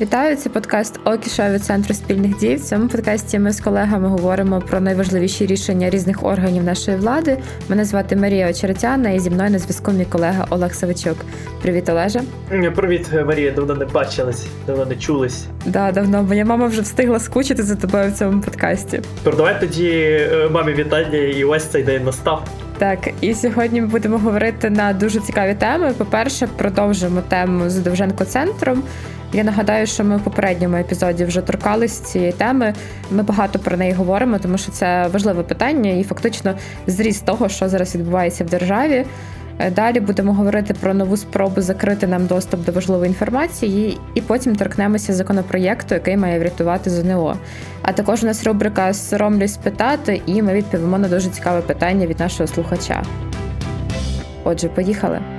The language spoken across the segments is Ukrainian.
Вітаю, це подкаст Окіша від центру спільних дій. В цьому подкасті ми з колегами говоримо про найважливіші рішення різних органів нашої влади. Мене звати Марія Очеретяна і зі мною на зв'язку мій колега Олег Савичук. Привіт, Олеже. Привіт, Марія. Давно не бачились, давно не чулись. Да, давно. Моя мама вже встигла скучити за тобою в цьому подкасті. Передавай тоді е, мамі вітання, і ось цей день настав. Так, і сьогодні ми будемо говорити на дуже цікаві теми. По-перше, продовжимо тему з Довженко центром. Я нагадаю, що ми в попередньому епізоді вже торкались цієї теми. Ми багато про неї говоримо, тому що це важливе питання і фактично зріст того, що зараз відбувається в державі. Е, далі будемо говорити про нову спробу закрити нам доступ до важливої інформації, і потім торкнемося законопроєкту, який має врятувати ЗНО. А також у нас рубрика Соромлюсь спитати, і ми відповімо на дуже цікаве питання від нашого слухача. Отже, поїхали.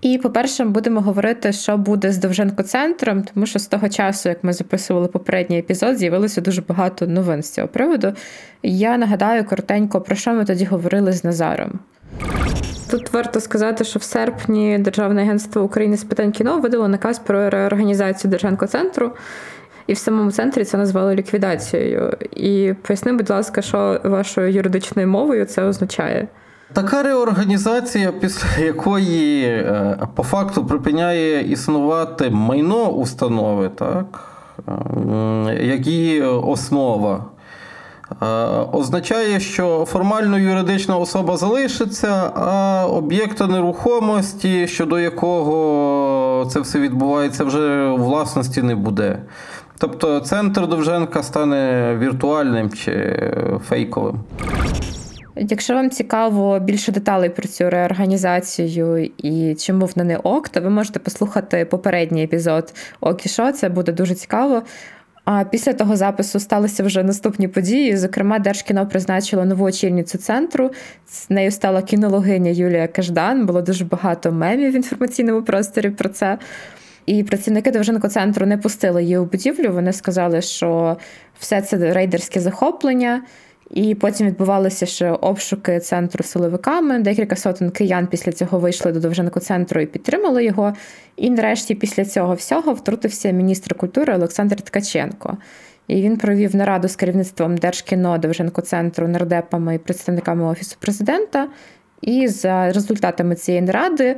І, по-перше, будемо говорити, що буде з Довженко центром, тому що з того часу, як ми записували попередній епізод, з'явилося дуже багато новин з цього приводу. Я нагадаю коротенько, про що ми тоді говорили з Назаром. Тут варто сказати, що в серпні Державне агентство України з питань кіно видало наказ про реорганізацію Довженко центру. І в самому центрі це назвали ліквідацією. І поясни, будь ласка, що вашою юридичною мовою це означає. Така реорганізація, після якої е, по факту припиняє існувати майно установи, так, як її основа, е, означає, що формально юридична особа залишиться, а об'єкта нерухомості, щодо якого це все відбувається, вже власності не буде. Тобто центр Довженка стане віртуальним чи фейковим. Якщо вам цікаво більше деталей про цю реорганізацію і чому вона не ок, то ви можете послухати попередній епізод Ок і Шо, це буде дуже цікаво. А після того запису сталися вже наступні події. Зокрема, Держкіно призначило нову очільницю центру. З нею стала кінологиня Юлія Каждан. Було дуже багато мемів в інформаційному просторі про це. І працівники Довженко центру не пустили її у будівлю. Вони сказали, що все це рейдерське захоплення. І потім відбувалися ще обшуки центру силовиками. Декілька сотень киян після цього вийшли до Довженко центру і підтримали його. І нарешті, після цього всього, втрутився міністр культури Олександр Ткаченко. І він провів нараду з керівництвом Держкіно Довженко центру, нардепами і представниками офісу президента. І за результатами цієї наради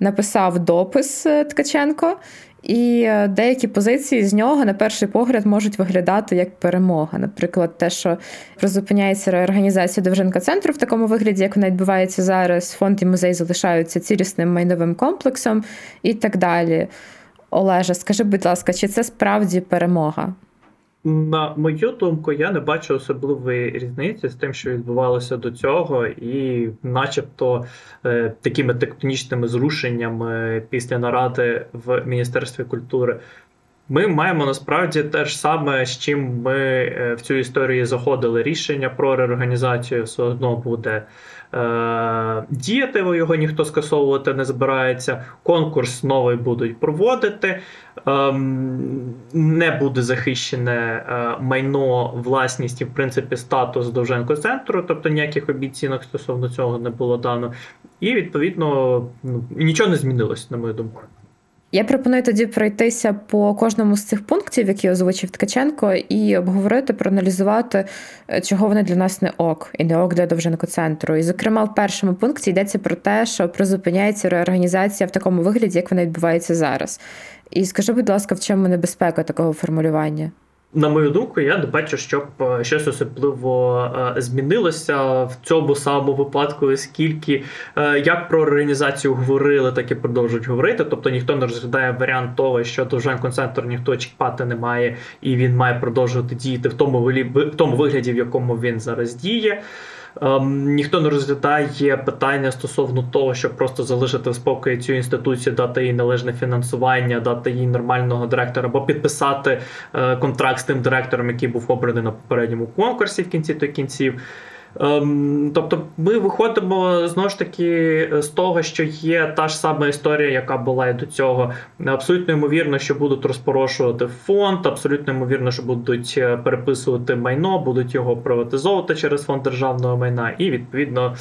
написав допис е, Ткаченко. І е, деякі позиції з нього на перший погляд можуть виглядати як перемога. Наприклад, те, що призупиняється реорганізація Довженка центру в такому вигляді, як вона відбувається зараз, фонд і музей залишаються цілісним майновим комплексом і так далі. Олеже, скажи, будь ласка, чи це справді перемога? На мою думку, я не бачу особливої різниці з тим, що відбувалося до цього, і, начебто, е, такими тектонічними зрушеннями після наради в Міністерстві культури. Ми маємо насправді те ж саме, з чим ми е, в цю історію заходили. Рішення про реорганізацію все одно буде діяти його ніхто скасовувати не збирається. Конкурс новий будуть проводити. Ем, не буде захищене е, майно, власність і, в принципі, статус Довженко центру, тобто ніяких обіцінок стосовно цього не було дано. І, відповідно, ну, нічого не змінилось, на мою думку. Я пропоную тоді пройтися по кожному з цих пунктів, які озвучив Ткаченко, і обговорити, проаналізувати, е, чого вони для нас не ок, і не ок для Довженко центру. І, зокрема, в першому пункті йдеться про те, що призупиняється реорганізація в такому вигляді, як вона відбувається зараз. І скажи, будь ласка, в чому небезпека такого формулювання? На мою думку, я не бачу, щоб е, щось особливо е, змінилося в цьому самому випадку, оскільки е, як про організацію говорили, так і продовжують говорити. Тобто ніхто не розглядає варіант того, що довжен концентр ніхто чіпати не має, і він має продовжувати діяти в тому в тому вигляді, в якому він зараз діє. Ем, ніхто не розглядає питання стосовно того, щоб просто залишити в спокої цю інституцію, дати їй належне фінансування, дати їй нормального директора, або підписати е, контракт з тим директором, який був обраний на попередньому конкурсі в кінці до кінців. Ем, тобто ми виходимо знову ж таки з того, що є та ж сама історія, яка була і до цього. Абсолютно ймовірно, що будуть розпорошувати фонд, абсолютно ймовірно, що будуть е, переписувати майно, будуть його приватизовувати через фонд державного майна, і відповідно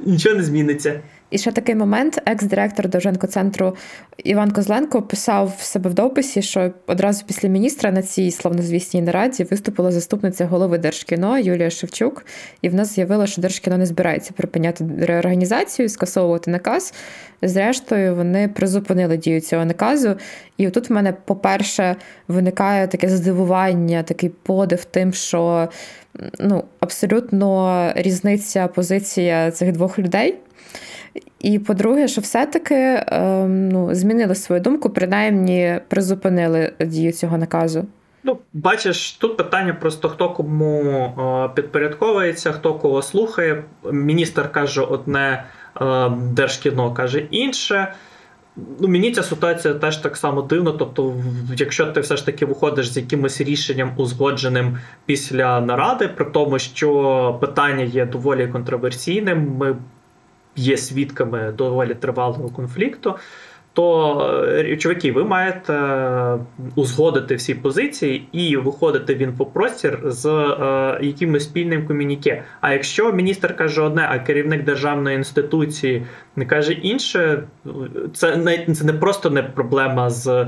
нічого не зміниться. І ще такий момент, екс-директор Довженко-центру Іван Козленко писав в себе в дописі, що одразу після міністра на цій славнозвісній нараді виступила заступниця голови Держкіно Юлія Шевчук, і в нас з'явило, що Держкіно не збирається припиняти реорганізацію, скасовувати наказ. Зрештою, вони призупинили дію цього наказу. І тут в мене, по-перше, виникає таке здивування, такий подив тим, що ну, абсолютно різниця позиція цих двох людей. І по-друге, що все-таки ем, ну, змінили свою думку, принаймні призупинили дію цього наказу. Ну, бачиш, тут питання просто хто кому е, підпорядковується, хто кого слухає. Міністр каже одне, е, держкіно каже інше. Ну, Мені ця ситуація теж так само дивна. Тобто, якщо ти все ж таки виходиш з якимось рішенням узгодженим після наради, при тому, що питання є доволі контроверсійним, ми є свідками доволі тривалого конфлікту то е, чуваки, ви маєте е, узгодити всі позиції і виходити він по простір з е, якимось спільним комюніке. А якщо міністр каже одне, а керівник державної інституції не каже інше, це не це не просто не проблема з е,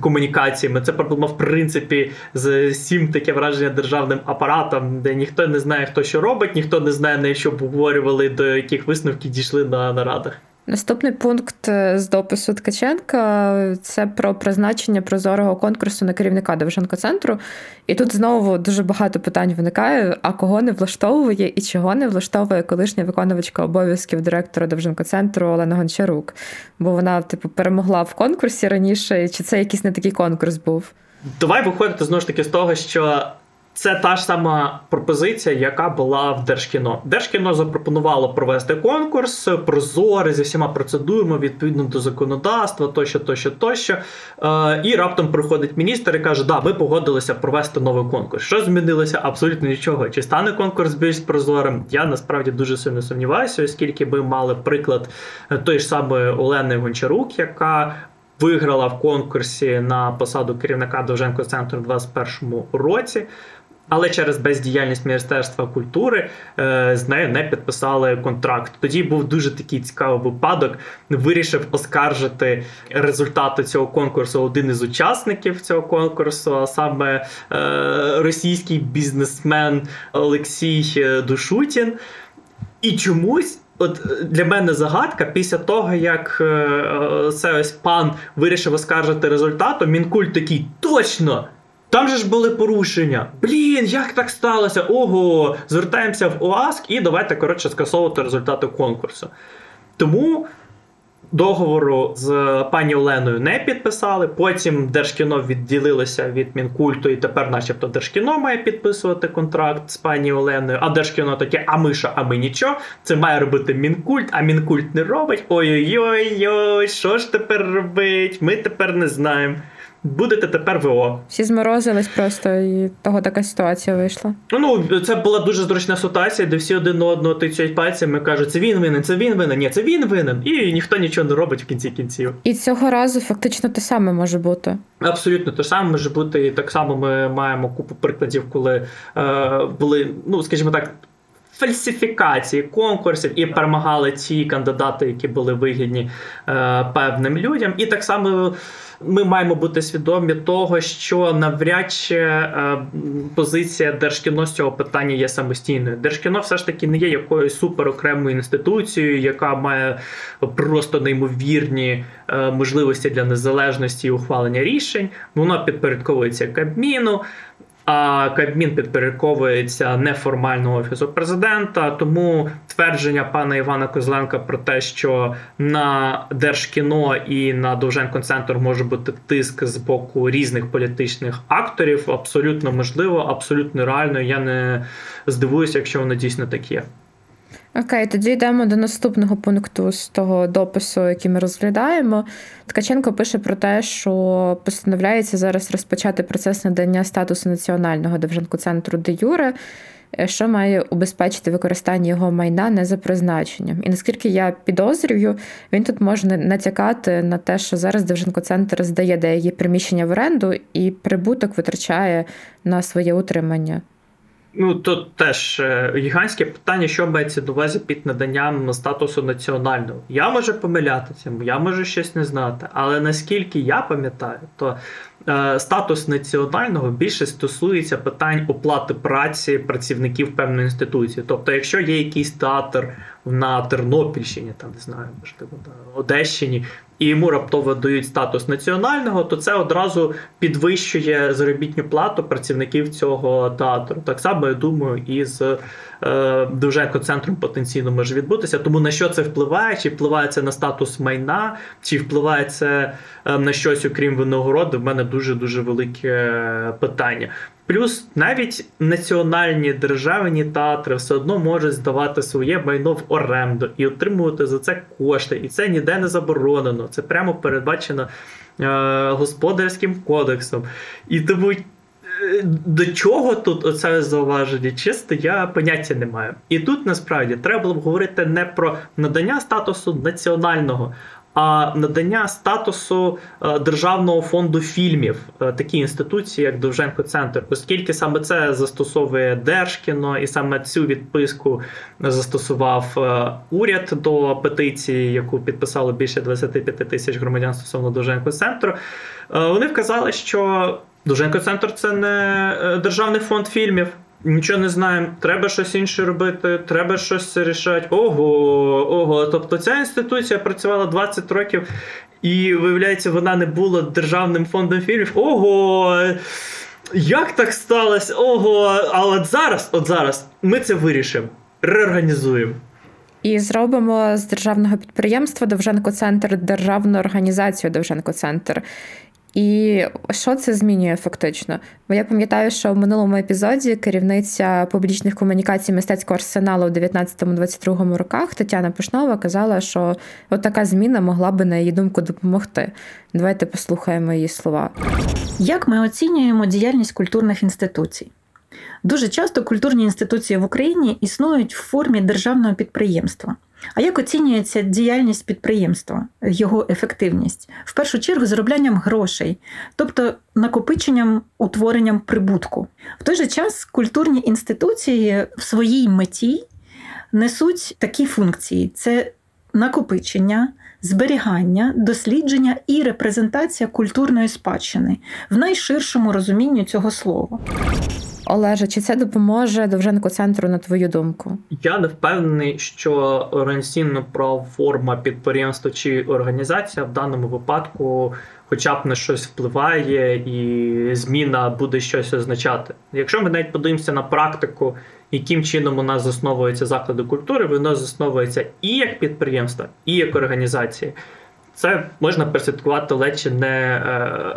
комунікаціями, це проблема в принципі з всім таке враження державним апаратом, де ніхто не знає, хто що робить, ніхто не знає, на що обговорювали, до яких висновків дійшли на нарадах. Наступний пункт е, з допису Ткаченка це про призначення прозорого конкурсу на керівника Довженко-центру. І тут знову дуже багато питань виникає: а кого не влаштовує і чого не влаштовує колишня виконувачка обов'язків директора Довженко-центру Олена Гончарук? Бо вона, типу, перемогла в конкурсі раніше, чи це якийсь не такий конкурс був? Давай виходити знову ж таки з того, що це та ж сама пропозиція, яка була в Держкіно. Держкіно запропонувало провести конкурс, прозорий зі всіма процедурами відповідно до законодавства, тощо, тощо, тощо. Е, І раптом приходить міністр і каже: Да, ми погодилися провести новий конкурс. Що змінилося? Абсолютно нічого. Чи стане конкурс більш прозорим? Я насправді дуже сильно сумніваюся, оскільки ми мали приклад тої ж самої Олени Гончарук, яка виграла в конкурсі на посаду керівника Довженко центру у 2021 році. Але через бездіяльність Міністерства культури е, з нею не підписали контракт. Тоді був дуже такий цікавий випадок. Вирішив оскаржити результати цього конкурсу один із учасників цього конкурсу, а саме е, російський бізнесмен Олексій Душутін. І чомусь. От для мене загадка після того, як е, цей ось пан вирішив оскаржити результат, Мінкульт такий точно там же ж були порушення. Блін, як так сталося? Ого, звертаємося в ОАСК і давайте, коротше, скасовувати результати конкурсу. Тому договору з пані Оленою не підписали. Потім Держкіно відділилося від Мінкульту, і тепер, начебто, Держкіно має підписувати контракт з пані Оленою. А Держкіно таке, а ми що, а ми нічого. Це має робити Мінкульт, а Мінкульт не робить. Ой-ой-ой, що ж тепер робить? Ми тепер не знаємо будете тепер ВО. Всі зморозились просто, і того така ситуація вийшла. Ну це була дуже зручна ситуація, де всі один одного тицяють пальцями, кажуть, це він винен, це він винен, ні, це він винен, і ніхто нічого не робить в кінці кінців. І цього разу фактично те саме може бути. Абсолютно те саме може бути, і так само ми маємо купу прикладів, коли е, були, ну скажімо так. Фальсифікації конкурсів і перемагали ті кандидати, які були вигідні е, певним людям, і так само ми маємо бути свідомі того, що навряд чи е, позиція Держкіно з цього питання є самостійною. Держкіно все ж таки не є якоюсь суперокремою інституцією, яка має просто неймовірні е, можливості для незалежності і ухвалення рішень. Воно підпорядковується Кабміну. А Кабмін підпорядковується неформально офісу президента. Тому твердження пана Івана Козленка про те, що на Держкіно і на Довженко центр може бути тиск з боку різних політичних акторів, абсолютно можливо, абсолютно реально. Я не здивуюся, якщо воно дійсно таке. Окей, тоді йдемо до наступного пункту з того допису, який ми розглядаємо. Ткаченко пише про те, що постановляється зараз розпочати процес надання статусу національного Довженко центру де Юре, що має убезпечити використання його майна не за призначенням. І наскільки я підозрюю, він тут може натякати на те, що зараз Довженко центр здає деякі приміщення в оренду і прибуток витрачає на своє утримання. Ну, тут теж е, гігантське питання, що мається до увазі під наданням статусу національного. Я можу помилятися, я можу щось не знати, але наскільки я пам'ятаю, то е, статус національного більше стосується питань оплати праці працівників певної інституції. Тобто, якщо є якийсь театр на Тернопільщині, там не знаю, можливо, на Одещині, і йому раптово дають статус національного, то це одразу підвищує заробітну плату працівників цього театру. Так само я думаю, і з е, Довженко центром потенційно може відбутися. Тому на що це впливає? Чи впливає це на статус майна, чи впливає це е, на щось, окрім винагороди? В мене дуже дуже велике питання. Плюс навіть національні державні театри все одно можуть здавати своє майно в оренду і отримувати за це кошти. І це ніде не заборонено. Це прямо передбачено е, господарським кодексом. І тому. Е, до чого тут оце зауваження? Чисто я поняття не маю. І тут насправді треба було б говорити не про надання статусу національного, надання статусу е, державного фонду фільмів е, такій інституції, як Довженко Центр, оскільки саме це застосовує Держкіно, і саме цю відписку застосував е, уряд до петиції, яку підписало більше 25 тисяч громадян стосовно Довженко Центру. Вони вказали, що Довженко Центр це не державний фонд фільмів. Нічого не знаємо, треба щось інше робити, треба щось рішати. Ого, ого. Тобто ця інституція працювала 20 років, і, виявляється, вона не була державним фондом фільмів. Ого! Як так сталося? Ого! А от зараз, от зараз ми це вирішимо, реорганізуємо. І зробимо з державного підприємства Довженко Центр державну організацію Довженко Центр. І що це змінює фактично? Бо я пам'ятаю, що в минулому епізоді керівниця публічних комунікацій мистецького арсеналу у 19-22 роках Тетяна Пишнова казала, що от така зміна могла би, на її думку, допомогти. Давайте послухаємо її слова. Як ми оцінюємо діяльність культурних інституцій? Дуже часто культурні інституції в Україні існують в формі державного підприємства. А як оцінюється діяльність підприємства, його ефективність? В першу чергу зароблянням грошей, тобто накопиченням, утворенням прибутку. В той же час культурні інституції в своїй меті несуть такі функції: це накопичення. Зберігання, дослідження і репрезентація культурної спадщини в найширшому розумінні цього слова. Олеже, чи це допоможе Довженко центру на твою думку? Я не впевнений, що організаційно права форма підприємства чи організація в даному випадку, хоча б на щось впливає, і зміна буде щось означати. Якщо ми навіть подивимося на практику, яким чином у нас засновуються заклади культури, воно засновується і як підприємство, і як організація. Це можна персвяткувати ледь не е,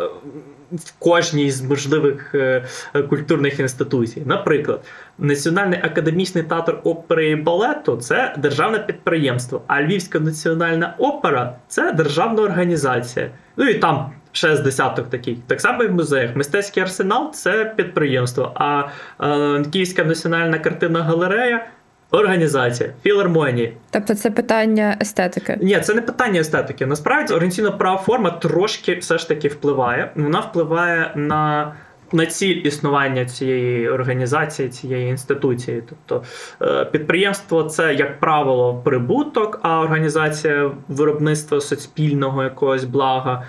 в кожній з можливих е, культурних інституцій. Наприклад, Національний академічний театр опери і балету це державне підприємство, а Львівська національна опера це державна організація. Ну і там ще з десяток таких. Так само і в музеях. Мистецький арсенал це підприємство, а е, Київська національна картинна галерея. Організація, філармонії. Тобто це питання естетики? Ні, це не питання естетики. Насправді організаційна права форма трошки все ж таки впливає. Вона впливає на на ціль існування цієї організації, цієї інституції. Тобто е, підприємство це, як правило, прибуток, а організація виробництва суспільного якогось блага.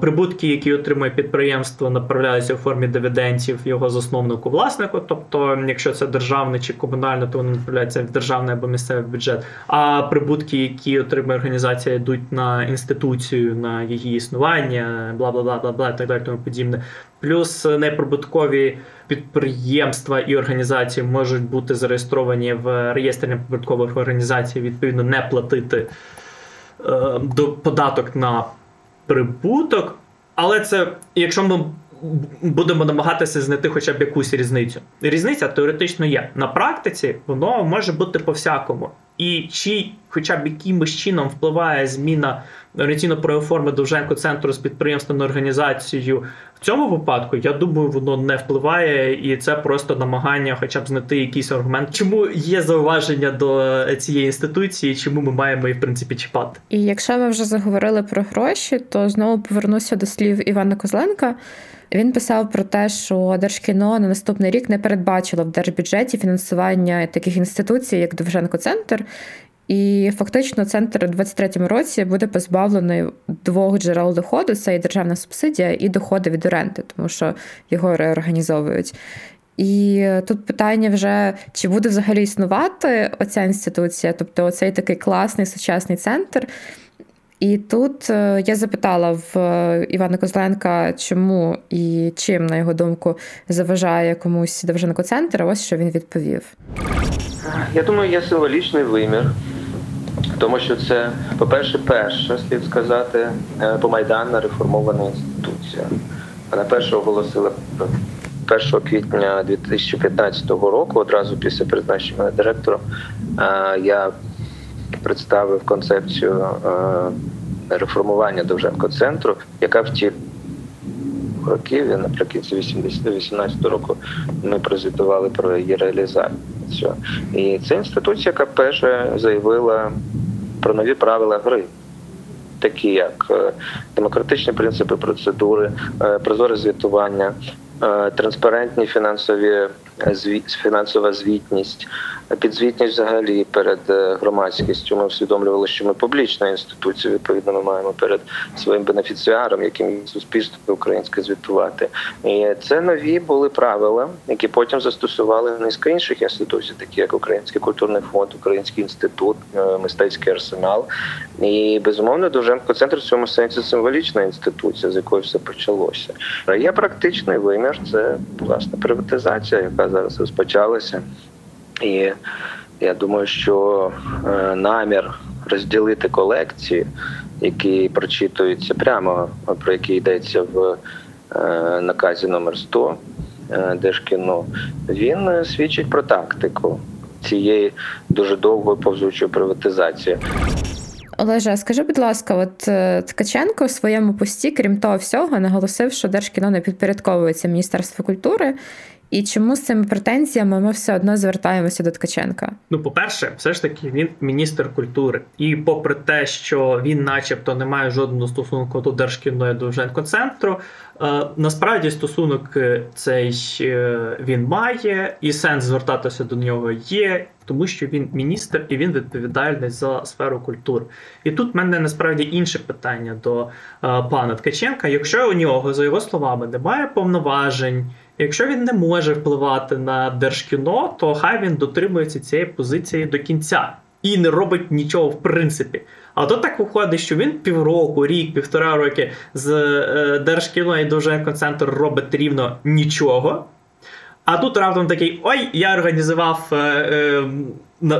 Прибутки, які отримує підприємство, направляються у формі дивідендів його засновнику власнику. Тобто, якщо це державне чи комунальне, то вони направляються в державний або місцевий бюджет. А прибутки, які отримує організація, йдуть на інституцію, на її існування, бла бла бла бла бла так далі тому подібне. Плюс неприбуткові підприємства і організації можуть бути зареєстровані в реєстрі неприбуткових організацій, відповідно, не платити е, до податок на прибуток, але це, якщо ми будемо намагатися знайти хоча б якусь різницю. Різниця теоретично є. На практиці воно може бути по-всякому. І чи хоча б якимось чином впливає зміна орієнтійно про форми Довженко центру з підприємственною організацією. В цьому випадку, я думаю, воно не впливає, і це просто намагання, хоча б знайти якийсь аргумент, чому є зауваження до цієї інституції, чому ми маємо її в принципі чіпати. І якщо ми вже заговорили про гроші, то знову повернуся до слів Івана Козленка. Він писав про те, що Держкіно на наступний рік не передбачило в держбюджеті фінансування таких інституцій, як Довженко Центр. І фактично центр у 2023 році буде позбавлений двох джерел доходу: це і державна субсидія, і доходи від оренди, тому що його реорганізовують. І тут питання вже, чи буде взагалі існувати оця інституція, тобто оцей такий класний сучасний центр. І тут е, я запитала в е, Івана Козленка, чому і чим, на його думку, заважає комусь Довженко центр. Ось що він відповів. Я думаю, є символічний вимір, тому що це, по-перше, перша, слід сказати, е, помайданна реформована інституція. Вона перша оголосила 1 квітня 2015 року, одразу після призначення директором, я представив концепцію е, реформування Довженко центру, яка втілює років і наприкінці 18 року ми прозвітували про її реалізацію. І це інституція, яка перша заявила про нові правила гри. Такі як е, демократичні принципи процедури, е, прозоре звітування, транспарентні фінансові фінансова звітність, підзвітність взагалі перед е, громадськістю. Ми усвідомлювали, що ми публічна інституція. Відповідно, ми маємо перед своїм бенефіціаром, яким суспільство українське звітувати. І це нові були правила, які потім застосували низка інших інституцій, такі як Український культурний фонд, Український інститут, е, мистецький арсенал. І безумовно Довженко центр в цьому сенсі символічна інституція, з якої все почалося. Є практичний вимір, це власне приватизація, яка зараз розпочалася. І я думаю, що е, намір розділити колекції, які прочитуються прямо, про які йдеться в е, наказі номер 100 е, Держкіно, він свідчить про тактику цієї дуже довгої повзучої приватизації. Олеже, скажи, будь ласка, от Ткаченко в своєму пості, крім того всього, наголосив, що Держкіно не підпорядковується Міністерству культури, і чому з цими претензіями ми все одно звертаємося до Ткаченка? Ну, по-перше, все ж таки він міністр культури. І попри те, що він, начебто, не має жодного стосунку до Держкіно і до Женкоцентру, е, насправді стосунок е, цей е, він має, і сенс звертатися до нього є, тому що він міністр і він відповідальний за сферу культури. І тут в мене насправді інше питання до пана Ткаченка. Якщо у нього, за його словами, немає повноважень. Якщо він не може впливати на держкіно, то хай він дотримується цієї позиції до кінця і не робить нічого в принципі. А то так виходить, що він півроку, рік, півтора роки з е, Держкіно і Довженко центр робить рівно нічого. А тут раптом такий: ой, я організував е, е,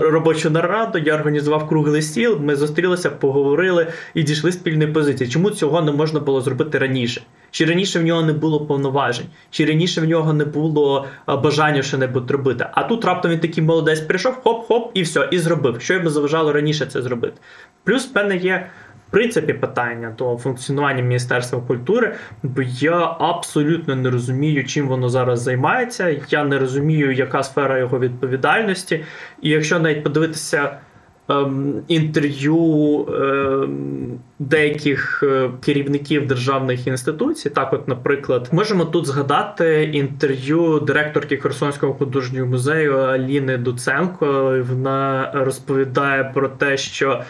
робочу нараду, я організував круглий стіл, ми зустрілися, поговорили і дійшли спільної позиції. Чому цього не можна було зробити раніше? Чи раніше в нього не було повноважень, чи раніше в нього не було бажання що небудь робити. А тут раптом він такий молодець прийшов, хоп-хоп, і все, і зробив. Що йому заважало раніше це зробити? Плюс в мене є. В принципі, питання до функціонування Міністерства культури, бо я абсолютно не розумію, чим воно зараз займається. Я не розумію, яка сфера його відповідальності. І якщо навіть подивитися інтерв'ю ем, деяких е, керівників державних інституцій, так, от, наприклад, можемо тут згадати інтерв'ю директорки Херсонського художнього музею Аліни Дуценко. Вона розповідає про те, що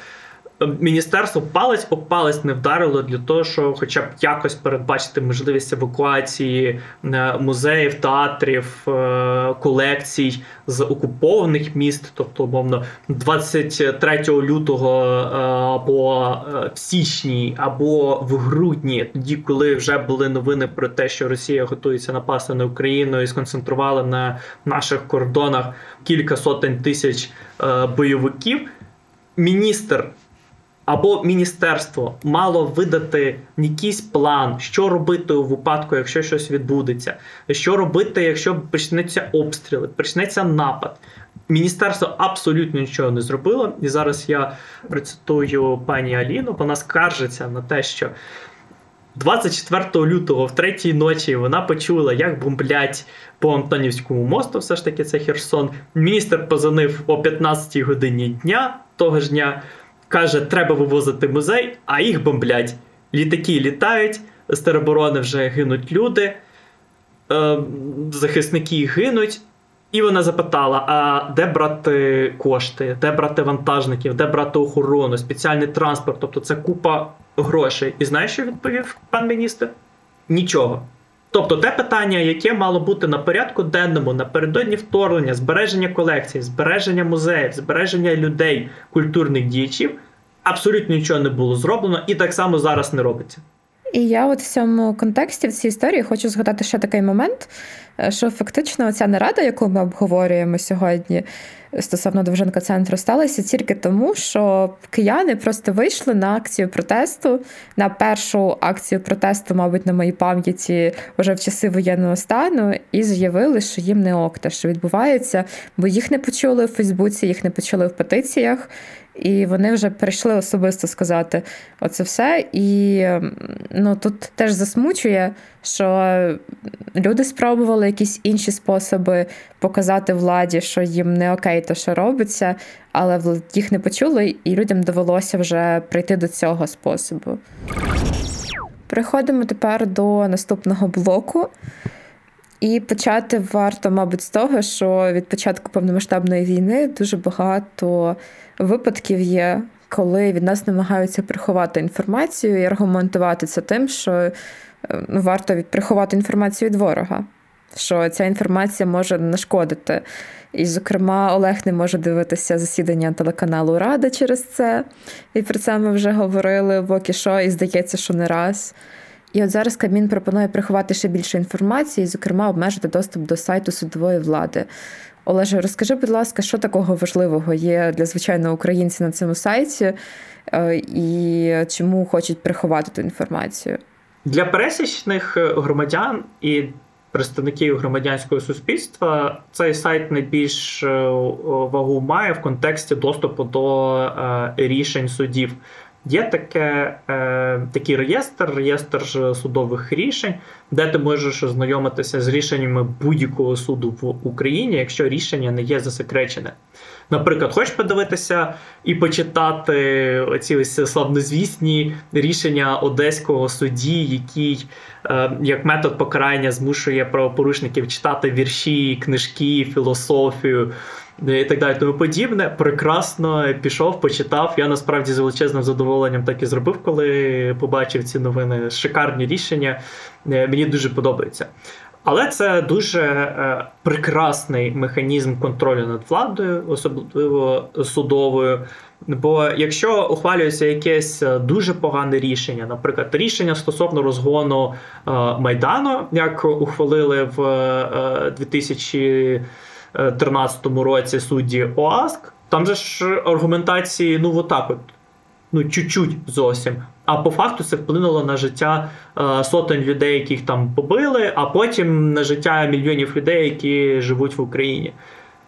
міністерство палець об палець не вдарило для того, щоб хоча б якось передбачити можливість евакуації е, музеїв, театрів, е, колекцій з окупованих міст, тобто, умовно, 23 лютого е, або в січні, або в грудні, тоді, коли вже були новини про те, що Росія готується напасти на Україну і сконцентрувала на наших кордонах кілька сотень тисяч бойовиків. Міністр або міністерство мало видати якийсь план, що робити у випадку, якщо щось відбудеться, що робити, якщо почнеться обстріли, почнеться напад. Міністерство абсолютно нічого не зробило. І зараз я процитую пані Аліну. Вона скаржиться на те, що 24 лютого, в третій ночі, вона почула, як бомблять по Антонівському мосту. Все ж таки, це Херсон. Міністр позвонив о 15 годині дня того ж дня. Каже, треба вивозити музей, а їх бомблять. Літаки літають, з тероборони вже гинуть люди, е, захисники гинуть. І вона запитала: а де брати кошти, де брати вантажників, де брати охорону, спеціальний транспорт, тобто це купа грошей. І знаєш, що відповів пан міністр? Нічого. Тобто те питання, яке мало бути на порядку денному, напередодні вторгнення, збереження колекцій, збереження музеїв, збереження людей, культурних діячів, абсолютно нічого не було зроблено і так само зараз не робиться. І я от в цьому контексті в цій історії хочу згадати ще такий момент, е, що фактично ця нарада, яку ми обговорюємо сьогодні стосовно Довженка центру, сталася тільки тому, що кияни просто вийшли на акцію протесту, на першу акцію протесту, мабуть, на моїй пам'яті вже в часи воєнного стану, і заявили, що їм не ок те, що відбувається, бо їх не почули в Фейсбуці, їх не почули в петиціях. І вони вже прийшли особисто сказати оце все. І ну, тут теж засмучує, що люди спробували якісь інші способи показати владі, що їм не окей, то що робиться, але їх не почули, і людям довелося вже прийти до цього способу. Переходимо тепер до наступного блоку. І почати варто, мабуть, з того, що від початку повномасштабної війни дуже багато випадків є, коли від нас намагаються приховати інформацію і аргументувати це тим, що е, ну, варто приховати інформацію від ворога, що ця інформація може нашкодити. І, зокрема, Олег не може дивитися засідання телеканалу Рада через це. І про це ми вже говорили в Окі Шо, і здається, що не раз. І от зараз Кабмін пропонує приховати ще більше інформації, зокрема, обмежити доступ до сайту судової влади. Олеже, розкажи, будь ласка, що такого важливого є для звичайного українця на цьому сайті, е, і чому хочуть приховати ту інформацію? Для пересічних е, громадян і представників громадянського суспільства цей сайт найбільш е, вагу має в контексті доступу до рішень судів. Є таке, е, такий реєстр, реєстр судових рішень, де ти можеш ознайомитися з рішеннями будь-якого суду в Україні, якщо рішення не є засекречене. Наприклад, хочеш подивитися і почитати оці ось славнозвісні рішення одеського судді, який е, як метод покарання змушує правопорушників читати вірші, книжки, філософію і так далі, тому подібне. Прекрасно пішов, почитав. Я насправді з величезним задоволенням так і зробив, коли побачив ці новини. Шикарні рішення. Е, мені дуже подобається. Але це дуже е, прекрасний механізм контролю над владою, особливо судовою. Бо якщо ухвалюється якесь е, дуже погане рішення, наприклад, рішення стосовно розгону е, майдану, як ухвалили в е, 2000 2013 році судді ОАСК, там же ж аргументації, ну отак от, ну чуть-чуть зовсім. А по факту це вплинуло на життя е, сотень людей, яких там побили, а потім на життя мільйонів людей, які живуть в Україні.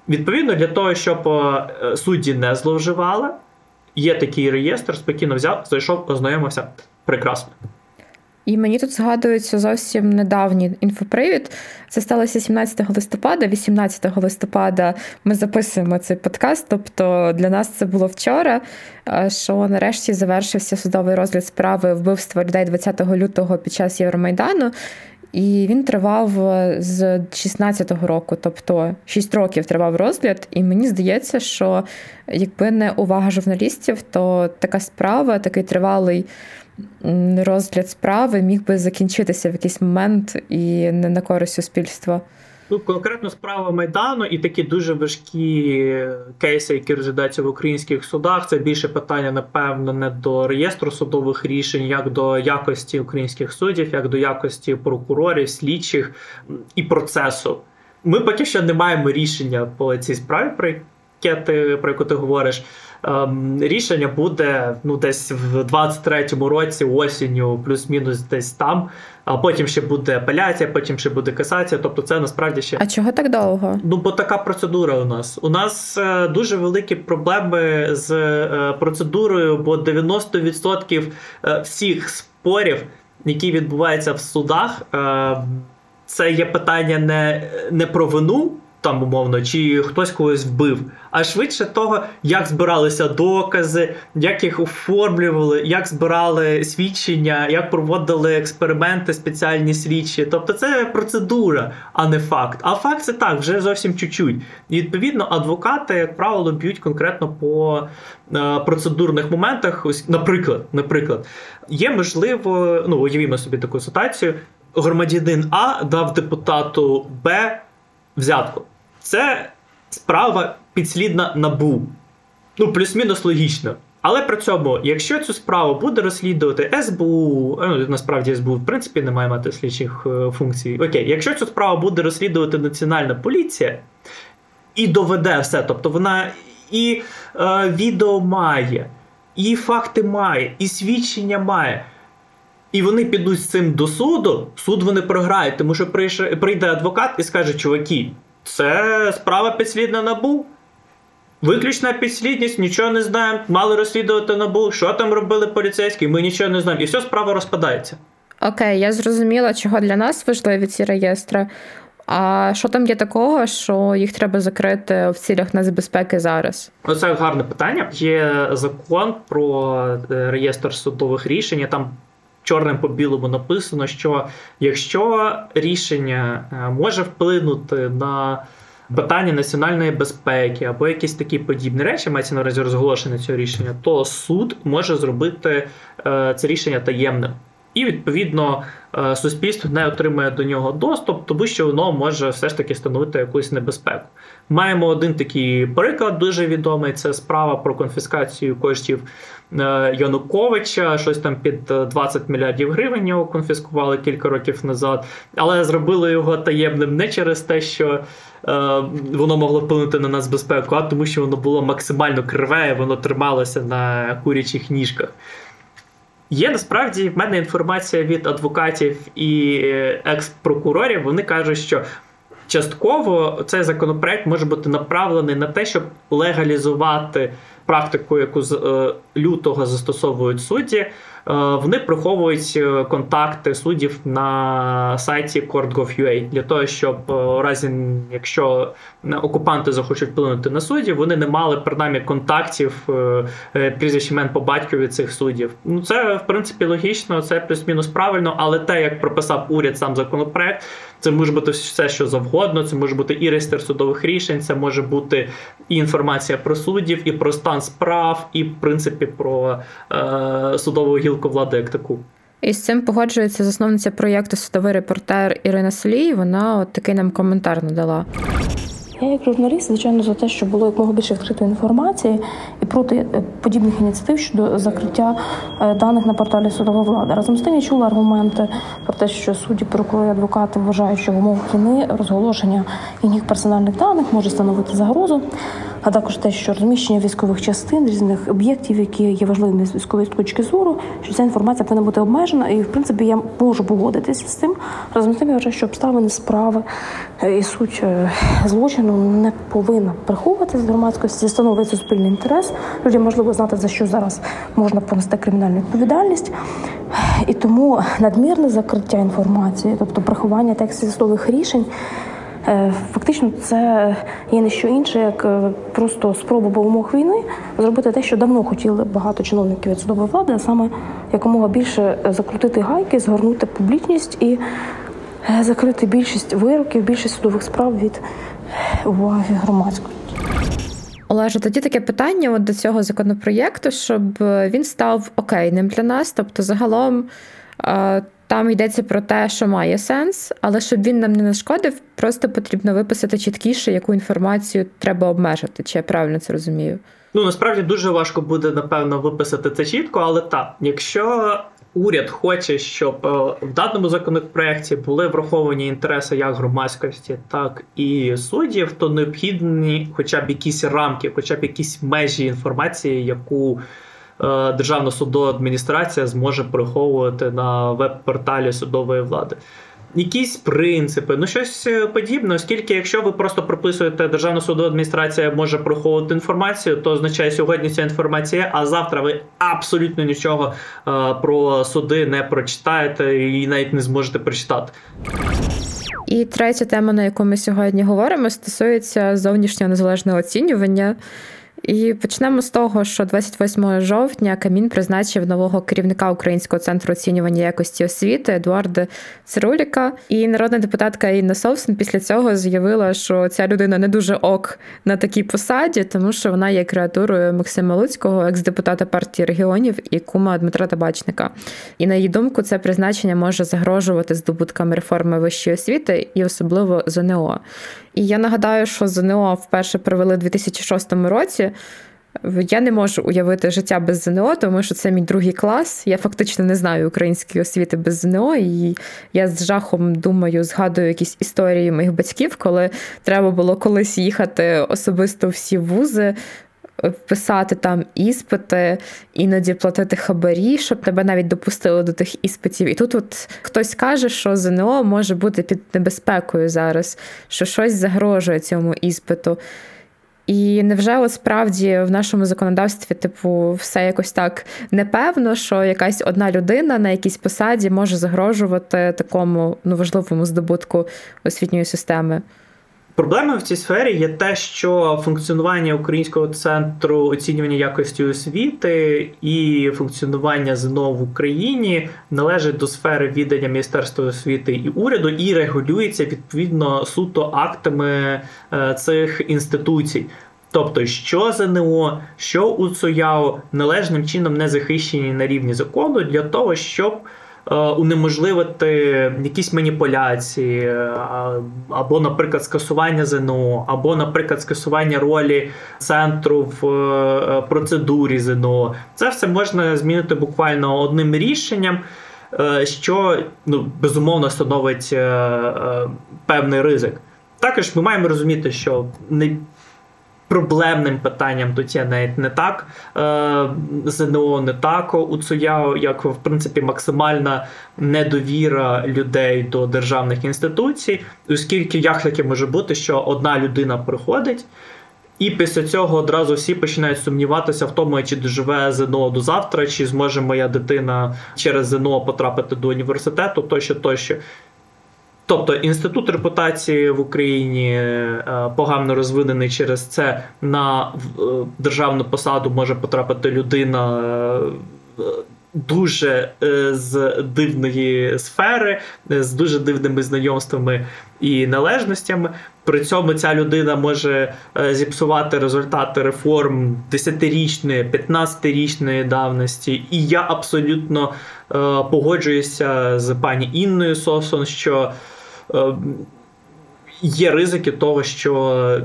Відповідно, для того, щоб е, судді не зловживали, є такий реєстр, спокійно взяв, зайшов, ознайомився. Прекрасно. І мені тут згадується зовсім недавній інфопривід. Це сталося 17 листопада, 18 листопада ми записуємо цей подкаст. Тобто для нас це було вчора. Що нарешті завершився судовий розгляд справи вбивства людей 20 лютого під час Євромайдану. І він тривав з 16-го року, тобто 6 років тривав розгляд. І мені здається, що якби не увага журналістів, то така справа, такий тривалий розгляд справи міг би закінчитися в якийсь момент і не на користь суспільства. Ну, конкретно справа Майдану і такі дуже важкі кейси, які розглядаються в українських судах. Це більше питання, напевно, не до реєстру судових рішень, як до якості українських суддів, як до якості прокурорів, слідчих і процесу. Ми поки що не маємо рішення по цій справі, анкети, про яку ти говориш. Ем, рішення буде ну, десь в 23-му році, осінню, плюс-мінус десь там. А потім ще буде апеляція, потім ще буде касація. Тобто, це насправді ще а чого так довго? Ну бо така процедура у нас. У нас е, дуже великі проблеми з е, процедурою, бо 90% е, всіх спорів, які відбуваються в судах, е, це є питання не, не про вину там умовно, чи хтось когось вбив, а швидше того, як збиралися докази, як їх оформлювали, як збирали свідчення, як проводили експерименти, спеціальні слідчі. Тобто це процедура, а не факт. А факт це так, вже зовсім чуть-чуть. І відповідно, адвокати, як правило, б'ють конкретно по е, процедурних моментах. Ось, наприклад, наприклад, є можливо, ну уявімо собі таку ситуацію. Громадянин А дав депутату Б взятку. Це справа підслідна набу. Ну, плюс-мінус логічно. Але при цьому, якщо цю справу буде розслідувати СБУ, ну насправді СБУ в принципі не має мати слідчих е, функцій. Окей, якщо цю справу буде розслідувати Національна поліція і доведе все, тобто вона і е, відео має, і факти має, і свідчення має. І вони підуть з цим до суду, суд вони програють, тому що прийде адвокат і скаже, чуваки, це справа підслідна набу. Виключна підслідність, нічого не знаємо. Мали розслідувати набу, що там робили поліцейські, ми нічого не знаємо. І все, справа розпадається. Окей, я зрозуміла, чого для нас важливі ці реєстри. А що там є такого, що їх треба закрити в цілях нацбезпеки зараз? Це гарне питання. Є закон про е, реєстр судових рішень. Там чорним по білому написано, що якщо рішення е, може вплинути на питання національної безпеки або якісь такі подібні речі, мається на разі розголошення цього рішення, то суд може зробити е, це рішення таємним. І, відповідно, е, суспільство не отримує до нього доступ, тому що воно може все ж таки становити якусь небезпеку. Маємо один такий приклад, дуже відомий: це справа про конфіскацію коштів Е, Януковича, щось там під 20 е, мільярдів гривень його конфіскували кілька років назад, але зробили його таємним не через те, що воно могло вплинути на нас безпеку, а тому, що воно було максимально криве, воно трималося на курячих ніжках. Є насправді в мене інформація від адвокатів і е, екс-прокурорів. Вони кажуть, що частково цей законопроект може бути направлений на те, щоб легалізувати практику, яку з е, лютого застосовують судді, вони приховують е, контакти суддів на сайті court.gov.ua для того, щоб у разі, якщо окупанти захочуть вплинути на суддів, вони не мали принаймні контактів прізвищ імен по батькові цих суддів. Ну це в принципі логічно, це плюс-мінус правильно, але те, як прописав уряд сам законопроект, це може бути все, що завгодно. Це може бути і реєстр судових рішень, це може бути і інформація про суддів, і про стан справ, і в принципі про е, судову гілку влади як таку. І з цим погоджується засновниця проєкту Судовий репортер Ірина Солій. Вона от такий нам коментар надала. Я як журналіст, звичайно, за те, щоб було якомога більше відкритої інформації і проти е, подібних ініціатив щодо закриття е, даних на порталі судова влада. Разом з тим я чула аргументи про те, що судді, прокурори, адвокати вважають, що в умовах війни розголошення їхніх персональних даних може становити загрозу а також те, що розміщення військових частин різних об'єктів, які є важливими з військової точки зору, що ця інформація повинна бути обмежена, і в принципі я можу погодитися з цим. Разом з тим я вважаю, що обставини справи е, і суть е, злочину не повинна приховувати з громадськості, становить суспільний інтерес. Людям можливо знати за що зараз можна понести кримінальну відповідальність. І тому надмірне закриття інформації, тобто приховання текстів рішень. Е, фактично, це є не що інше, як е, просто спроба в умовах війни зробити те, що давно хотіли багато чиновників від судової влади, а саме якомога більше закрутити гайки, згорнути публічність і е, закрити більшість вироків, більшість судових справ від уваги громадської. Олеже, тоді таке питання от до цього законопроєкту, щоб він став окейним для нас, тобто загалом. Там йдеться про те, що має сенс, але щоб він нам не нашкодив, просто потрібно виписати чіткіше, яку інформацію треба обмежити. Чи я правильно це розумію? Ну насправді дуже важко буде напевно виписати це чітко, але так, якщо уряд хоче, щоб е, в даному законопроекті були враховані інтереси як громадськості, так і суддів, то необхідні хоча б якісь рамки, хоча б якісь межі інформації, яку Державна судова адміністрація зможе приховувати на веб-порталі судової влади якісь принципи, ну щось е, подібне, оскільки, якщо ви просто прописуєте Державну судову адміністрація може приховувати інформацію, то означає сьогодні ця інформація, а завтра ви абсолютно нічого е, про суди не прочитаєте і навіть не зможете прочитати. І третя тема, на яку ми сьогодні говоримо, стосується зовнішнього незалежного оцінювання. І почнемо з того, що 28 жовтня Камін призначив нового керівника Українського центру оцінювання якості освіти Едуарда Цируліка. І народна депутатка Інна Совсен після цього заявила, що ця людина не дуже ок на такій посаді, тому що вона є креатурою Максима Луцького, екс-депутата партії регіонів і кума Дмитра Табачника. І на її думку, це призначення може загрожувати здобуткам реформи вищої освіти і особливо ЗНО. І я нагадаю, що ЗНО вперше провели у 2006 році. Я не можу уявити життя без ЗНО, тому що це мій другий клас. Я фактично не знаю української освіти без ЗНО, і я з жахом думаю, згадую якісь історії моїх батьків, коли треба було колись їхати особисто всі вузи. Писати там іспити, іноді платити хабарі, щоб тебе навіть допустили до тих іспитів. І тут от хтось каже, що ЗНО може бути під небезпекою зараз, що щось загрожує цьому іспиту. І невже от справді в нашому законодавстві, типу, все якось так непевно, що якась одна людина на якійсь посаді може загрожувати такому ну, важливому здобутку освітньої системи? Проблемою в цій сфері є те, що функціонування Українського центру оцінювання якості освіти і функціонування ЗНО в Україні належить до сфери віддання Міністерства освіти і уряду і регулюється відповідно суто актами е, цих інституцій. Тобто, що ЗНО, що УЦОЯО належним чином не захищені на рівні закону для того, щоб унеможливити якісь маніпуляції, е, або, наприклад, скасування ЗНО, або, наприклад, скасування ролі центру в е, процедурі ЗНО. Це все можна змінити буквально одним рішенням. Що ну, безумовно становить певний ризик. Також ми маємо розуміти, що не проблемним питанням тут є навіть не так е, ЗНО, не так УЦУЯ, як в принципі максимальна недовіра людей до державних інституцій, оскільки як таке може бути, що одна людина приходить. І після цього одразу всі починають сумніватися в тому, чи доживе ЗНО до завтра, чи зможе моя дитина через ЗНО потрапити до університету, тощо, тощо. Тобто інститут репутації в Україні е, погано розвинений через це на е, державну посаду може потрапити людина. Е, дуже з дивної сфери, з дуже дивними знайомствами і належностями. При цьому ця людина може зіпсувати результати реформ 10-річної, 15-річної давності. І я абсолютно погоджуюся з пані Інною Сосон, що є ризики того, що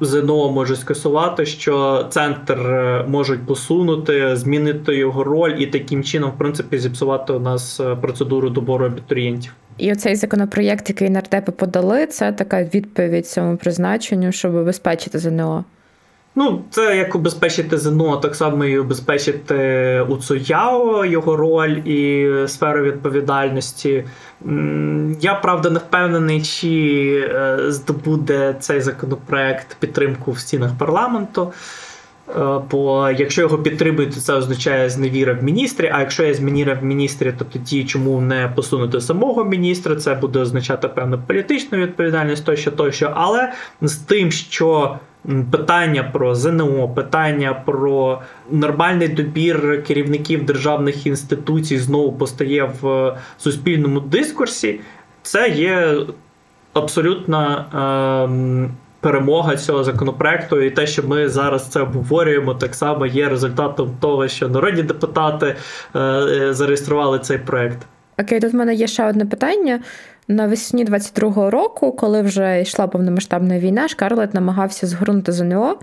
ЗНО може скасувати, що центр е, можуть посунути, змінити його роль і таким чином, в принципі, зіпсувати у нас е, процедуру добору абітурієнтів. І оцей законопроєкт, який нардепи подали, це така відповідь цьому призначенню, щоб убезпечити ЗНО. Ну, це як убезпечити ЗНО, так само і убезпечити УЦУЯО, його роль і сферу відповідальності. Я правда не впевнений, чи е, здобуде цей законопроект підтримку в стінах парламенту. Е, бо якщо його підтримують, то це означає зневіра в міністрі. А якщо є зневіра в міністрі, то тоді чому не посунути самого міністра? Це буде означати певну політичну відповідальність, тощо, тощо. Але з тим, що питання про ЗНО, питання про нормальний добір керівників державних інституцій знову постає в суспільному дискурсі, це є абсолютна. Е- Перемога цього законопроекту, і те, що ми зараз це обговорюємо, так само є результатом того, що народні депутати е, е зареєстрували цей проект. Окей, тут в мене є ще одне питання. Навесні 22-го року, коли вже йшла повномасштабна війна, Шкарлет намагався згорнути ЗНО.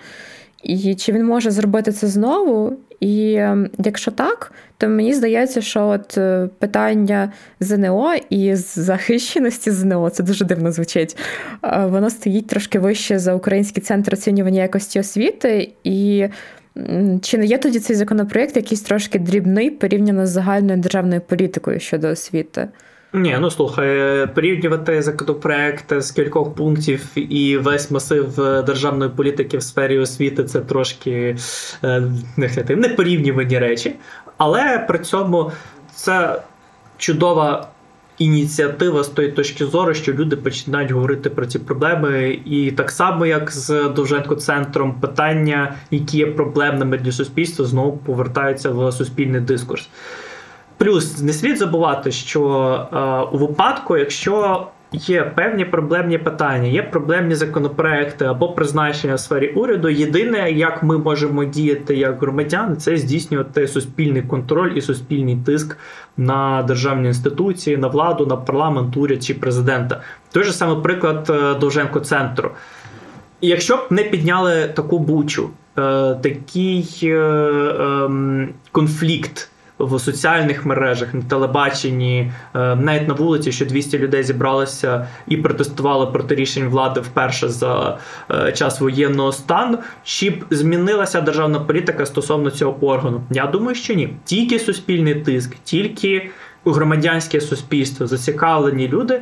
І чи він може зробити це знову? І ем, якщо так, то мені здається, що от е, питання ЗНО і захищеності ЗНО це дуже дивно звучить. Воно стоїть трошки вище за Український центр оцінювання якості освіти. І чи не є тоді цей законопроєкт якийсь трошки дрібний порівняно з загальною державною політикою щодо освіти? Ні, ну слухай, порівнювати законопроект з кількох пунктів і весь масив державної політики в сфері освіти це трошки е, не порівнювані речі. Але при цьому це чудова ініціатива з тої точки зору, що люди починають говорити про ці проблеми. І так само, як з Довженко-центром, питання, які є проблемними для суспільства, знову повертаються в суспільний дискурс. Плюс не слід забувати, що е, у випадку, якщо є певні проблемні питання, є проблемні законопроекти або призначення в сфері уряду. Єдине, як ми можемо діяти як громадяни, це здійснювати суспільний контроль і суспільний тиск на державні інституції, на владу, на парламент, уряд чи президента. Той же саме приклад е, Довженко центру. Якщо б не підняли таку бучу, е, такий ем, конфлікт в соціальних мережах, на телебаченні, е, навіть на вулиці, що 200 людей зібралося і протестували проти рішень влади вперше за е, час воєнного стану. Чи б змінилася державна політика стосовно цього органу? Я думаю, що ні. Тільки суспільний тиск, тільки громадянське суспільство, зацікавлені люди.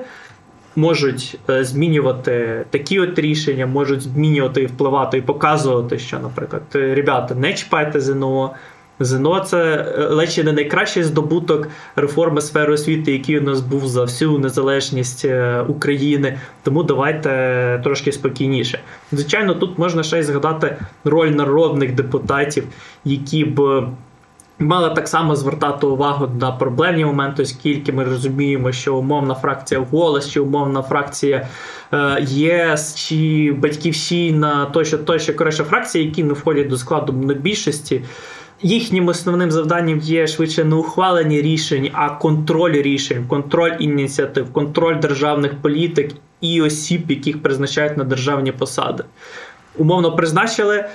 Можуть е, змінювати такі от рішення, можуть змінювати і впливати і показувати, що, наприклад, ребята, не чіпайте ЗНО, ЗНО це е, ледь не найкращий здобуток реформи сфери освіти, який у нас був за всю незалежність е, України. Тому давайте трошки спокійніше. Звичайно, тут можна ще й згадати роль народних депутатів, які б. Мали так само звертати увагу на проблемні моменти, оскільки ми розуміємо, що умовна фракція голос, чи умовна фракція е, ЄС чи Батьківщина, тощо, тощо коротше фракції, які не входять до складу монобільшості, Їхнім основним завданням є швидше не ухвалення рішень, а контроль рішень, контроль ініціатив, контроль державних політик і осіб, яких призначають на державні посади умовно призначили е,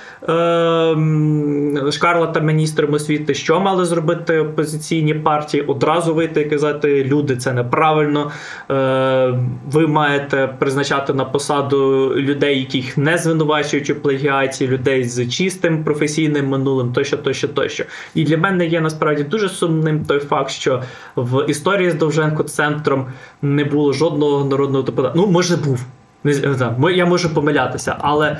Шкарлата міністром освіти, що мали зробити опозиційні партії, одразу вийти і казати, люди, це неправильно. Е, Ви маєте призначати на посаду людей, яких не звинувачують у плагіаті, людей з чистим професійним минулим, тощо, тощо, тощо. І для мене є насправді дуже сумним той факт, що в історії з Довженко центром не було жодного народного депутата. Ну, може, був. Я можу помилятися, але е,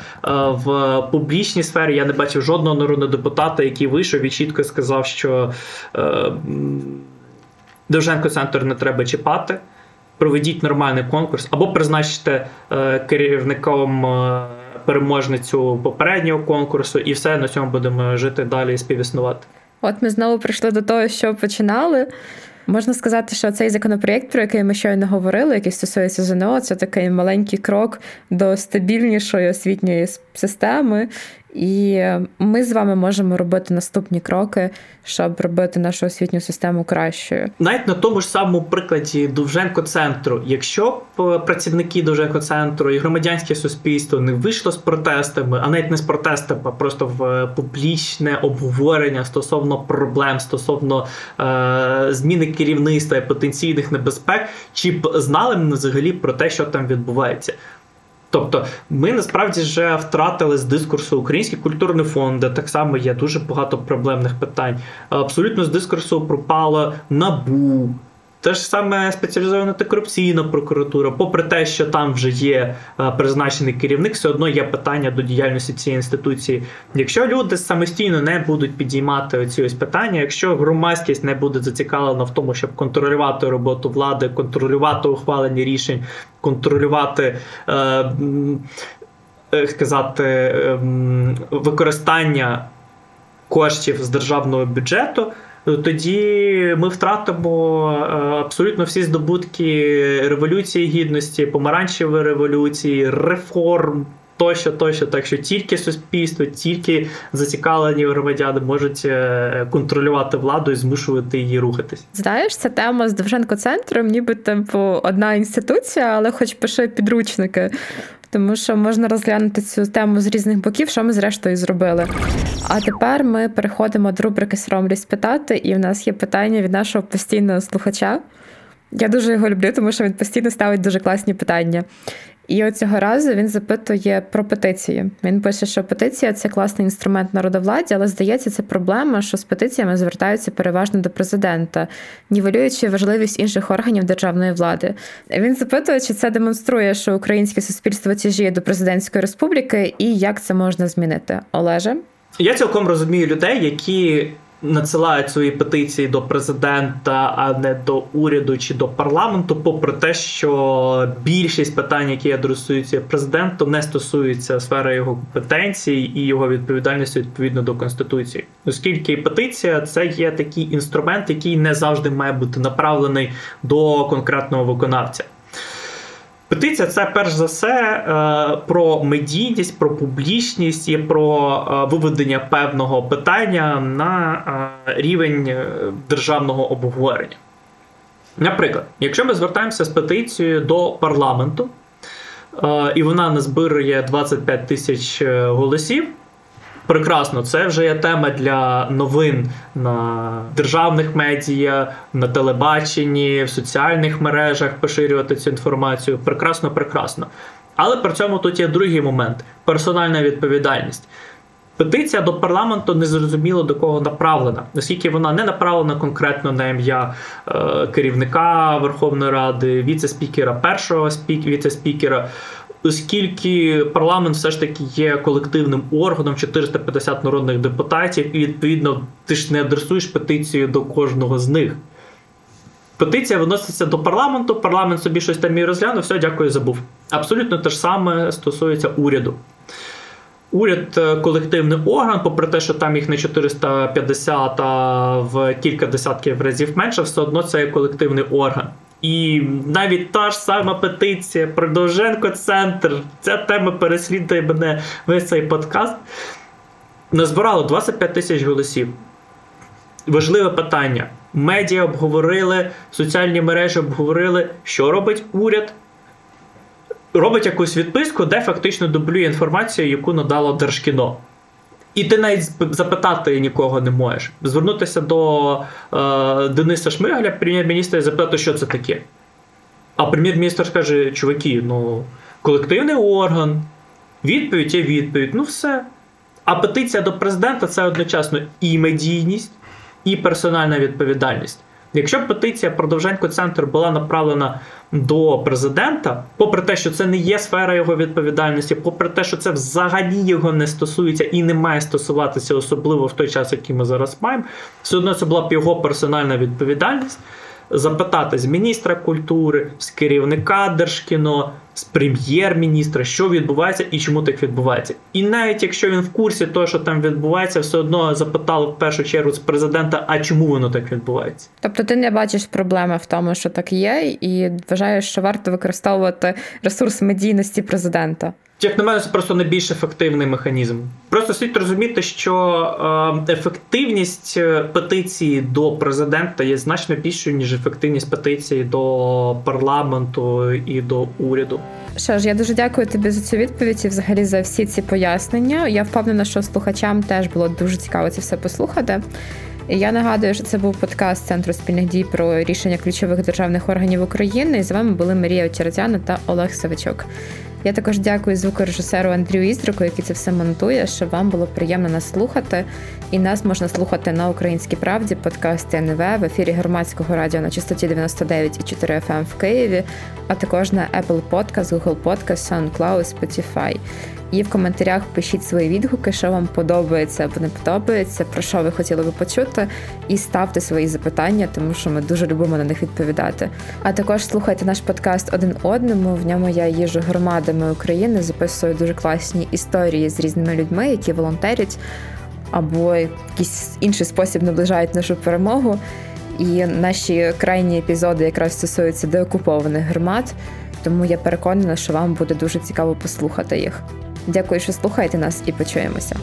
в публічній сфері я не бачив жодного народного депутата, який вийшов і чітко сказав, що е, Довженко центр не треба чіпати. Проведіть нормальний конкурс, або призначте е, керівником переможницю попереднього конкурсу, і все на цьому будемо жити далі і співіснувати. От ми знову прийшли до того, що починали. Можна сказати, що цей законопроєкт, про який ми щойно говорили, який стосується ЗНО, це такий маленький крок до стабільнішої освітньої системи, і ми з вами можемо робити наступні кроки, щоб робити нашу освітню систему кращою. Навіть на тому ж самому прикладі Довженко-центру, якщо б е, працівники Довженко-центру і громадянське суспільство не вийшло з протестами, а навіть не з протестами, а просто в е, публічне обговорення стосовно проблем, стосовно е- зміни керівництва і потенційних небезпек, чи б знали ми взагалі про те, що там відбувається. Тобто ми насправді вже втратили з дискурсу Український культурний фонд, де так само є дуже багато проблемних питань. Абсолютно з дискурсу пропало набу. Те ж саме спеціалізована антикорупційна прокуратура, попри те, що там вже є е, призначений керівник, все одно є питання до діяльності цієї інституції. Якщо люди самостійно не будуть підіймати оці ось питання, якщо громадськість не буде зацікавлена в тому, щоб контролювати роботу влади, контролювати ухвалення рішень, контролювати. Е, сказати, ем, використання коштів з державного бюджету, тоді ми втратимо е, абсолютно всі здобутки революції гідності, помаранчевої революції, реформ. Тощо, тощо, так що тільки суспільство, тільки зацікавлені громадяни можуть е, контролювати владу і змушувати її рухатись. Знаєш, ця тема з Довженко центром, ніби типу одна інституція, але хоч пише підручники. тому що можна розглянути цю тему з різних боків, що ми зрештою зробили. А тепер ми переходимо до рубрики Соромлюсь питати, і в нас є питання від нашого постійного слухача. Я дуже його люблю, тому що він постійно ставить дуже класні питання. І от цього разу він запитує про петиції. Він пише, що петиція це класний інструмент народовладдя, але здається, це проблема, що з петиціями звертаються переважно до президента, нівелюючи важливість інших органів державної влади. Він запитує, чи це демонструє, що українське суспільство тяжіє до президентської республіки, і як це можна змінити, Олеже. Я цілком розумію людей, які надсилають свої петиції до президента, а не до уряду чи до парламенту, попри те, що більшість питань, які адресуються президенту, не стосуються сфери його компетенцій і його відповідальності відповідно до конституції, оскільки петиція це є такий інструмент, який не завжди має бути направлений до конкретного виконавця. Петиція це перш за все е, про медійність, про публічність і про е, виведення певного питання на е, рівень державного обговорення. Наприклад, якщо ми звертаємося з петицією до парламенту, і вона назбирує 25 тисяч голосів. Прекрасно, це вже є тема для новин на державних медіа, на телебаченні, в соціальних мережах поширювати цю інформацію. Прекрасно, прекрасно. Але при цьому тут є другий момент персональна відповідальність. Петиція до парламенту не зрозуміло до кого направлена, оскільки вона не направлена конкретно на ім'я е, керівника Верховної Ради, віце-спікера, першого спік, віце-спікера оскільки парламент все ж таки є колективним органом 450 народних депутатів, і відповідно ти ж не адресуєш петицію до кожного з них. Петиція виноситься до парламенту, парламент собі щось там і розглянув, все, дякую, забув. Абсолютно те ж саме стосується уряду. Уряд е, колективний орган, попри те, що там їх не 450, а в кілька десятків разів менше, все одно це є колективний орган. І навіть та ж сама петиція про Довженко Центр, ця тема переслідує мене весь цей подкаст. Назбирало 25 тисяч голосів. Важливе питання. Медіа обговорили, соціальні мережі обговорили, що робить уряд. Робить якусь відписку, де фактично дублює інформацію, яку надало Держкіно. І ти навіть запитати нікого не можеш. Звернутися до е, Дениса Шмигаля, прем'єр-міністра, і запитати, що це таке. А прем'єр-міністр скаже: чуваки, ну, колективний орган, відповідь є відповідь, ну все. А петиція до президента це одночасно і медійність, і персональна відповідальність. Якщо б петиція про Довженко центр була направлена до президента, попри те, що це не є сфера його відповідальності, попри те, що це взагалі його не стосується і не має стосуватися, особливо в той час, який ми зараз маємо, все одно це була б його персональна відповідальність запитати з міністра культури, з керівника Держкіно, з прем'єр-міністра, що відбувається і чому так відбувається. І навіть якщо він в курсі того, що там відбувається, все одно запитали в першу чергу з президента, а чому воно так відбувається. Тобто ти не бачиш проблеми в тому, що так є, і вважаєш, що варто використовувати ресурс медійності президента. Як на мене, це просто не більш ефективний механізм. Просто слід розуміти, що е, ефективність е, петиції до президента є значно більшою, ніж ефективність петиції до парламенту і до уряду. Що ж, я дуже дякую тобі за цю відповідь і взагалі за всі ці пояснення. Я впевнена, що слухачам теж було дуже цікаво це все послухати. Я нагадую, що це був подкаст Центру спільних дій про рішення ключових державних органів України. І з вами були Марія Очеретяна та Олег Савичок. Я також дякую звукорежисеру Андрію Істрику, який це все монтує, щоб вам було приємно нас слухати. І нас можна слухати на Українській правді, подкасті НВ в ефірі громадського радіо на частоті 99,4 FM ем в Києві, а також на Apple Podcast, Google Podcast, SoundCloud, Spotify. І в коментарях пишіть свої відгуки, що вам подобається або не подобається, про що ви хотіли би почути, і ставте свої запитання, тому що ми дуже любимо на них відповідати. А також слухайте наш подкаст один одному. В ньому я їжу громадами України, записую дуже класні історії з різними людьми, які волонтерять або якийсь інший спосіб наближають нашу перемогу. І наші крайні епізоди якраз стосуються деокупованих громад, тому я переконана, що вам буде дуже цікаво послухати їх. Дякую, що слухаєте нас, і почуємося.